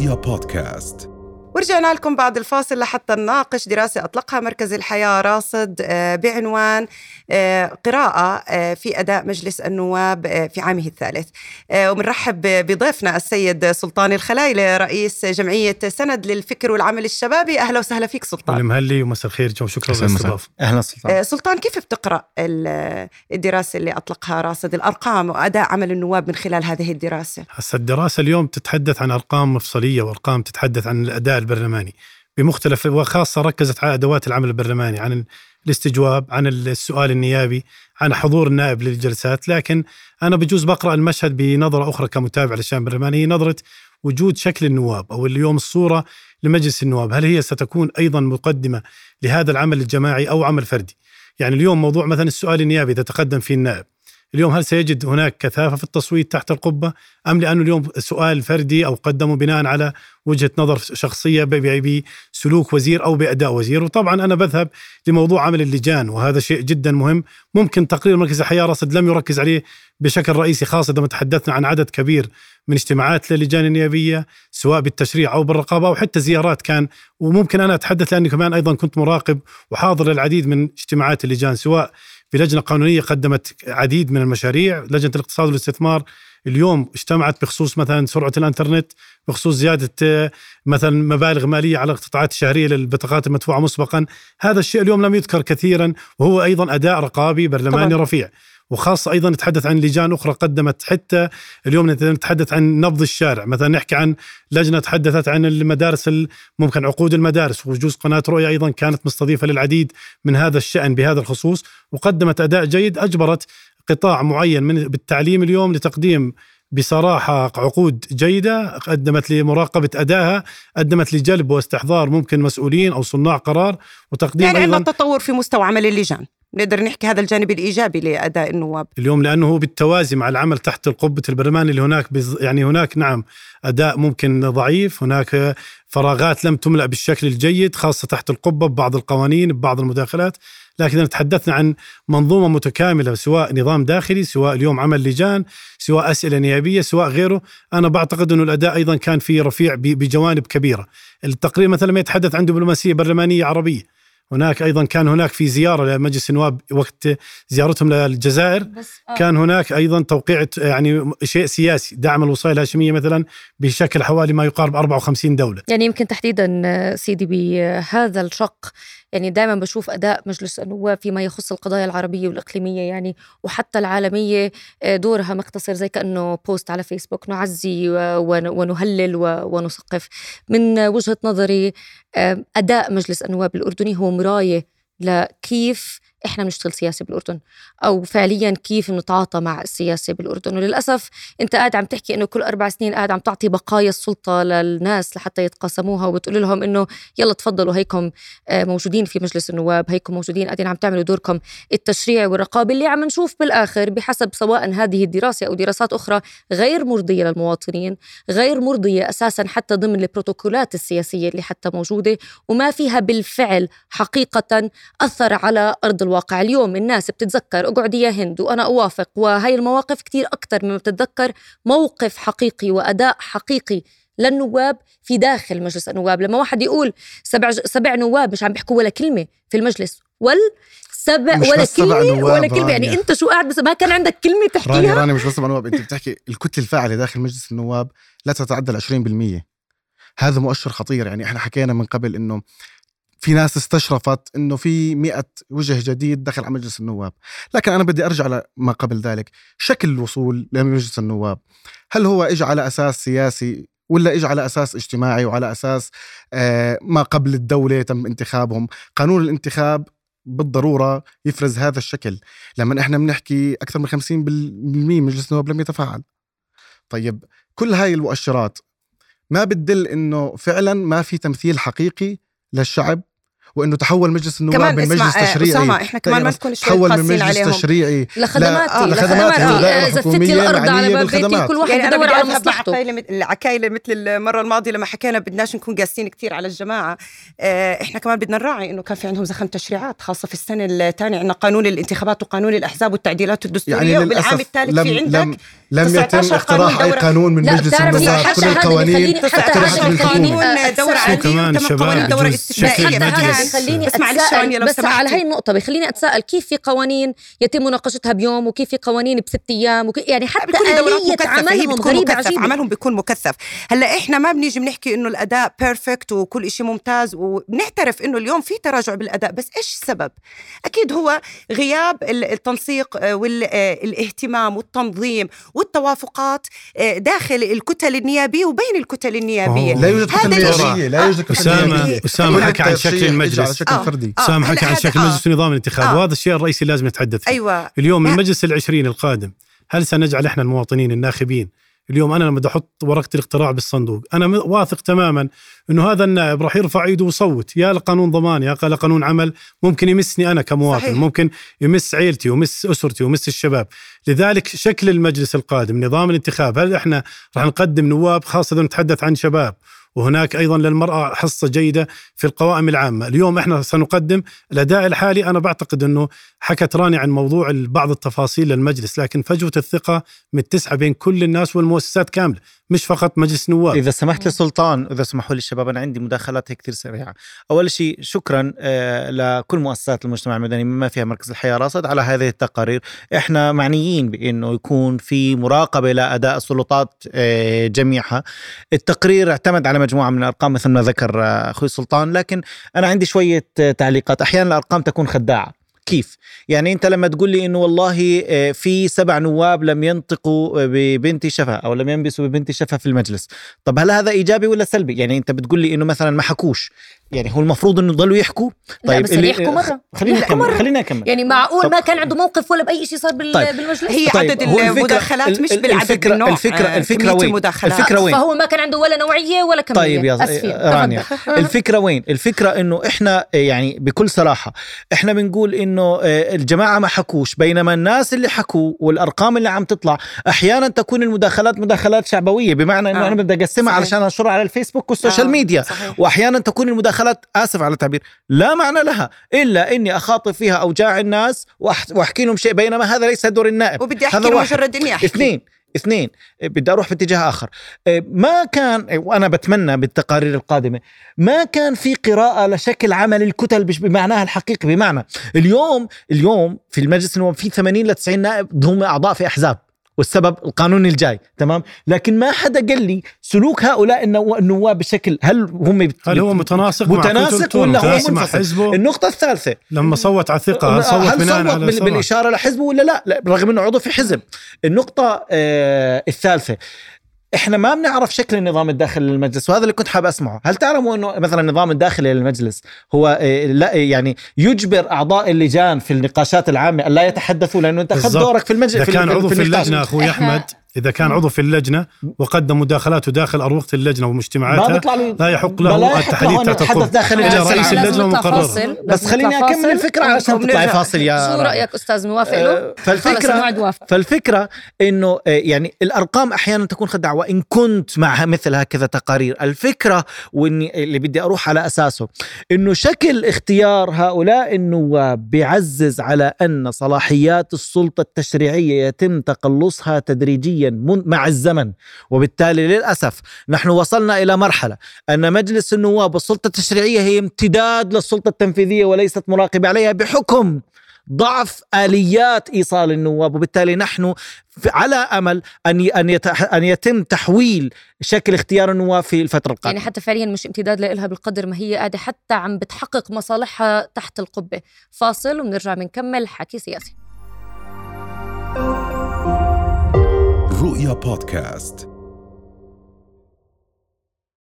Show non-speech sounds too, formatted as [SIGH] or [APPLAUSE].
رؤيا بودكاست ورجعنا لكم بعد الفاصل لحتى نناقش دراسة أطلقها مركز الحياة راصد آه، بعنوان آه، قراءة آه، في أداء مجلس النواب في عامه الثالث. وبنرحب بضيفنا السيد سلطان الخلايلة رئيس جمعية سند للفكر والعمل الشبابي. أهلا وسهلا فيك سلطان. مهلي ومساء الخير جو شكرا للاستضافة. أهلا سلطان. سلطان كيف بتقرأ الدراسة اللي أطلقها راصد؟ الأرقام وأداء عمل النواب من خلال هذه الدراسة؟ هسه الدراسة اليوم تتحدث عن أرقام مفصلية وأرقام تتحدث عن الأداء البرلماني. بمختلف وخاصة ركزت على أدوات العمل البرلماني عن الاستجواب عن السؤال النيابي عن حضور النائب للجلسات. لكن أنا بجوز بقرأ المشهد بنظرة أخرى كمتابع للشأن البرلماني نظرة وجود شكل النواب أو اليوم الصورة لمجلس النواب. هل هي ستكون أيضا مقدمة لهذا العمل الجماعي أو عمل فردي؟ يعني اليوم موضوع مثلا السؤال النيابي إذا تقدم فيه النائب. اليوم هل سيجد هناك كثافة في التصويت تحت القبة؟ أم لأنه اليوم سؤال فردي أو قدمه بناء على وجهة نظر شخصية بسلوك وزير أو بأداء وزير؟ وطبعا أنا بذهب لموضوع عمل اللجان وهذا شيء جدا مهم. ممكن تقرير مركز الحياة رصد لم يركز عليه بشكل رئيسي خاصة اذا تحدثنا عن عدد كبير من اجتماعات للجان النيابية سواء بالتشريع أو بالرقابة أو حتى زيارات كان. وممكن أنا أتحدث لأني كمان أيضا كنت مراقب وحاضر للعديد من اجتماعات اللجان سواء في لجنة قانونية قدمت عديد من المشاريع. لجنة الاقتصاد والاستثمار اليوم اجتمعت بخصوص مثلا سرعة الإنترنت بخصوص زيادة مثلا مبالغ مالية على القطاعات الشهرية للبطاقات المدفوعة مسبقا. هذا الشيء اليوم لم يذكر كثيرا وهو أيضا أداء رقابي برلماني طبعا. رفيع. وخاصة أيضا نتحدث عن لجان أخرى قدمت حتى اليوم نتحدث عن نبض الشارع. مثلا نحكي عن لجنة تحدثت عن المدارس ممكن عقود المدارس. وجوز قناة رؤيا أيضا كانت مستضيفة للعديد من هذا الشأن بهذا الخصوص وقدمت أداء جيد. أجبرت قطاع معين من بالتعليم اليوم لتقديم بصراحة عقود جيدة قدمت لمراقبة أدائها قدمت لجلب واستحضار ممكن مسؤولين أو صناع قرار وتقديم يعني أيضا تطور في مستوى عمل اللجان. نقدر نحكي هذا الجانب الإيجابي لأداء النواب. اليوم لأنه هو بالتوازي مع العمل تحت القبة البرلمان اللي هناك بز يعني هناك نعم أداء ممكن ضعيف هناك فراغات لم تملأ بالشكل الجيد خاصة تحت القبة ببعض القوانين ببعض المداخلات لكن إذا تحدثنا عن منظومة متكاملة سواء نظام داخلي سواء اليوم عمل لجان سواء أسئلة نيابية سواء غيره أنا بعتقد إنه الأداء أيضا كان فيه رفيع بجوانب كبيرة. التقرير مثلا ما يتحدث عن دبلوماسية برلمانية عربية. هناك أيضا كان هناك في زيارة لمجلس النواب وقت زيارتهم للجزائر آه. كان هناك أيضا توقيع يعني شيء سياسي دعم الوصاية الهاشمية مثلا بشكل حوالي ما يقارب 54 دولة يعني يمكن تحديدا سيدي بهذا الشق يعني دائما بشوف أداء مجلس النواب فيما يخص القضايا العربية والإقليمية يعني وحتى العالمية آه، دورها مقتصر زي كأنه بوست على فيسبوك نعزي ونهلل ونثقف من وجهة نظري آه، أداء مجلس النواب الأردني هو مراية لكيف إحنا بنشتغل سياسه بالأردن. أو فعليا كيف نتعاطى مع السياسة بالأردن. وللأسف أنت قاعد عم تحكي إنه كل أربع سنين قاعد عم تعطي بقايا السلطة للناس لحتى يتقاسموها وبتقول لهم إنه يلا تفضلوا هيكم آه، موجودين في مجلس النواب هيكم موجودين قاعدين عم تعملوا دوركم. التشريعي والرقابي اللي عم نشوف بالآخر بحسب سواء هذه الدراسة أو دراسات أخرى غير مرضية للمواطنين غير مرضية أساسا حتى ضمن البروتوكولات السياسية اللي حتى موجودة. وما فيها بالفعل حقيقة أثر على أرض الواقع اليوم. الناس بتتذكر اقعدي يا هند وأنا أوافق وهي المواقف كتير أكثر مما بتتذكر موقف حقيقي وأداء حقيقي للنواب في داخل مجلس النواب. لما واحد يقول سبع سبع نواب مش عم بيحكوا ولا كلمة في المجلس وال سبع ولا كلمة ولا كلمة. يعني أنت شو قاعد بس ما كان عندك كلمة تحكيها؟ راني راني مش بس سبع نواب. أنت بتحكي الكتلة الفاعلة داخل مجلس النواب لا تتعدى ال 20% هذا مؤشر خطير. يعني إحنا حكينا من قبل إنه في ناس استشرفت إنه في مئة وجه جديد دخل على مجلس النواب. لكن أنا بدي أرجع لما قبل ذلك. شكل الوصول لمجلس النواب. هل هو اجى على أساس سياسي ولا اجى على أساس اجتماعي وعلى أساس آه ما قبل الدولة تم انتخابهم؟ قانون الانتخاب بالضرورة يفرز هذا الشكل. لما إحنا بنحكي أكثر من 50% مجلس النواب لم يتفاعل. طيب كل هاي المؤشرات ما بتدل إنه فعلا ما في تمثيل حقيقي للشعب؟ وإنه تحول مجلس النواب من مجلس آه، تشريعي. أسامة إحنا كمان ما نكون تحول من مجلس عليهم. تشريعي. لخدماتي آه لخدماتي زفتي الأرض على باب بيتي كل واحد يعني يدور على مصلحته. العكايله مثل المرة الماضية لما حكينا بدناش نكون قاسين كثير على الجماعة آه إحنا كمان بدنا نراعي إنه كان في عندهم زخم تشريعات خاصة في السنة الثانية. عندنا قانون الانتخابات وقانون الأحزاب والتعديلات الدستورية يعني وبالعام الثالث في عندك لم يتم 19 اقتراح قانون أي قانون من لا مجلس النواب حتى كل القوانين اقترحت هذا من بيخليني الحكومة قانون دورة أتساءل. عادية. كمان وكمان شباب قوانين. بيخليني بس معلش أتساءل. بس على. هاي النقطة بيخليني أتساءل. كيف في قوانين يتم مناقشتها بيوم؟ وكيف في قوانين بست أيام؟ يعني حتى هي عملهم مكثف عجيبة. عملهم بيكون مكثف. هلأ إحنا ما بنيجي بنحكي إنه الأداء بيرفكت وكل شيء ممتاز وبنعترف إنه اليوم في تراجع بالأداء. بس إيش السبب؟ أكيد هو غياب ال- التنسيق والاهتمام والتنظيم والتوافقات آه، داخل الكتل النيابية وبين الكتل النيابية. لا يوجد هذا كتل نيابيه لا يوجد كتل أسامة كل حكى عن شكل المجلس. على شكل آه. فردي آه، سام هلا حكى عن شكل. مجلس نظام الانتخاب. وهذا الشيء الرئيسي لازم نتحدث فيه أيوه اليوم. المجلس العشرين القادم هل سنجعل إحنا المواطنين الناخبين اليوم أنا لما بدي أحط ورقة الاقتراع بالصندوق أنا واثق تماما إنه هذا النائب راح يرفع إيده ويصوت يا لقانون ضمان يا لقانون عمل ممكن يمسني أنا كمواطن صحيح. ممكن يمس عيلتي ويمس أسرتي ويمس الشباب لذلك شكل المجلس القادم نظام الانتخاب هل إحنا راح نقدم نواب خاصة نتحدث عن شباب وهناك أيضا للمرأة حصة جيدة في القوائم العامة، اليوم إحنا سنقدم الأداء الحالي. أنا بعتقد إنه حكت راني عن موضوع بعض التفاصيل للمجلس، لكن فجوة الثقة متسعة بين كل الناس والمؤسسات كاملة، مش فقط مجلس نواب. إذا سمحت لي سلطان إذا سمحوا لي الشباب أنا عندي مداخلات كثير سريعة. أول شيء شكرا آه، لكل مؤسسات المجتمع المدني بما فيها مركز الحياة راصد على هذه التقارير. إحنا معنيين بأنه يكون في مراقبة لاداء السلطات آه، جميعها. التقرير اعتمد على مجموعة من الأرقام مثل ما ذكر آه، أخوي سلطان لكن أنا عندي شوية آه، تعليقات أحيانا الأرقام تكون خداعة كيف؟ يعني أنت لما تقول لي إنه والله آه، في سبع نواب لم ينطقوا ببنت شفا أو لم ينبسوا ببنت شفا في المجلس، طب هل هذا إيجابي ولا سلبي؟ يعني أنت بتقول لي إنه مثلا ما حكوش، يعني هو المفروض إنه يضلوا يحكوا؟ لا بس اللي- يحكوا [LAUGHS] يحكوا اكمل مرة. خليني اكمل يعني معقول طب- ما كان عنده موقف ولا بأي شيء صار بال- طيب. بالمجلس هي طيب، عدد المداخلات مش ال- بالعدد الفكرة- بالنوع الفكرة- آه، الفكرة كمية وين؟ المداخلات الفكرة وين؟ فهو ما كان عنده ولا نوعية ولا كمية طيب يا آه، رانيا تفضل. الفكرة وين؟ الفكرة إنه إحنا آه، يعني بكل صراحة إحنا بنقول إنه آه، الجماعة ما حكوش بينما الناس اللي حكوا والأرقام اللي عم تطلع أحيانا تكون المداخلات مداخلات شعبوية بمعنى إنه آه. أنا بدي أقسمها. علشان أنشرها على الفيسبوك وال social media. واحيانا تكون المداخلات آسف على التعبير لا معنى لها إلا إني أخاطب فيها أوجاع الناس وأحكي لهم شيء بينما هذا ليس دور النائب. وبدي أحكي هذا. مجرد إني أحكي. اثنين اثنين بدي أروح باتجاه آخر. ما كان وأنا بتمنى بالتقارير القادمة ما كان في قراءة لشكل عمل الكتل بمعناها الحقيقي بمعنى اليوم اليوم في المجلس النواب في 80 ل 90 نائب هم أعضاء في أحزاب. والسبب القانون الجاي تمام؟ لكن ما حدا قال لي سلوك هؤلاء النو- النواب بشكل هل هم بت- هل هو متناسق مع متناسق؟ ولا هو منفصل؟ النقطة الثالثة. لما صوت على الثقة هل صوت هل بناء صوت على؟ بالإشارة لحزبه ولا لا, لا رغم إنه عضو في حزب. النقطة آه الثالثة. إحنا ما بنعرف شكل النظام الداخلي للمجلس وهذا اللي كنت حابب أسمعه هل تعلموا إنه مثلا النظام الداخلي للمجلس هو آه، لا يعني يجبر أعضاء اللجان في النقاشات العامة أن لا يتحدثوا لأنه أنت أخذت. دورك في المجلس كان عضو في. اللجنة أخوي أحمد إذا كان عضو في اللجنة وقدم مداخلاته داخل أروقة اللجنة ما ومجتمعاتها بيطلع له لا يحق له أن تحت القبة. داخل الجلسة رئيس. اللجنة لازم نطلع مقرر فاصل. بس خليني أكمل. الفكرة علشان وبنرجع. تطلعي فاصل يا شو. رأيك أستاذ موافق له؟ آه، وافق فالفكرة إنه آه، يعني الأرقام أحيانا تكون خدعة وان كنت مع مثل هكذا تقارير، الفكرة وإني اللي بدي أروح على أساسه إنه شكل اختيار هؤلاء النواب بيعزز على أن صلاحيات السلطة التشريعية يتم تقلصها تدريجيا من- مع الزمن، وبالتالي للأسف نحن وصلنا إلى مرحلة أن مجلس النواب والسلطة التشريعية هي امتداد للسلطة التنفيذية وليست مراقبة عليها بحكم ضعف آليات إيصال النواب. وبالتالي نحن على أمل أن أن أن يتم تحويل شكل اختيار النواب في الفترة القادمة. يعني حتى فعليا مش امتداد لإلها بالقدر ما هي قاعدة حتى عم بتحقق مصالحها تحت القبة. فاصل وبنرجع بنكمل حكي سياسي. رؤيا بودكاست.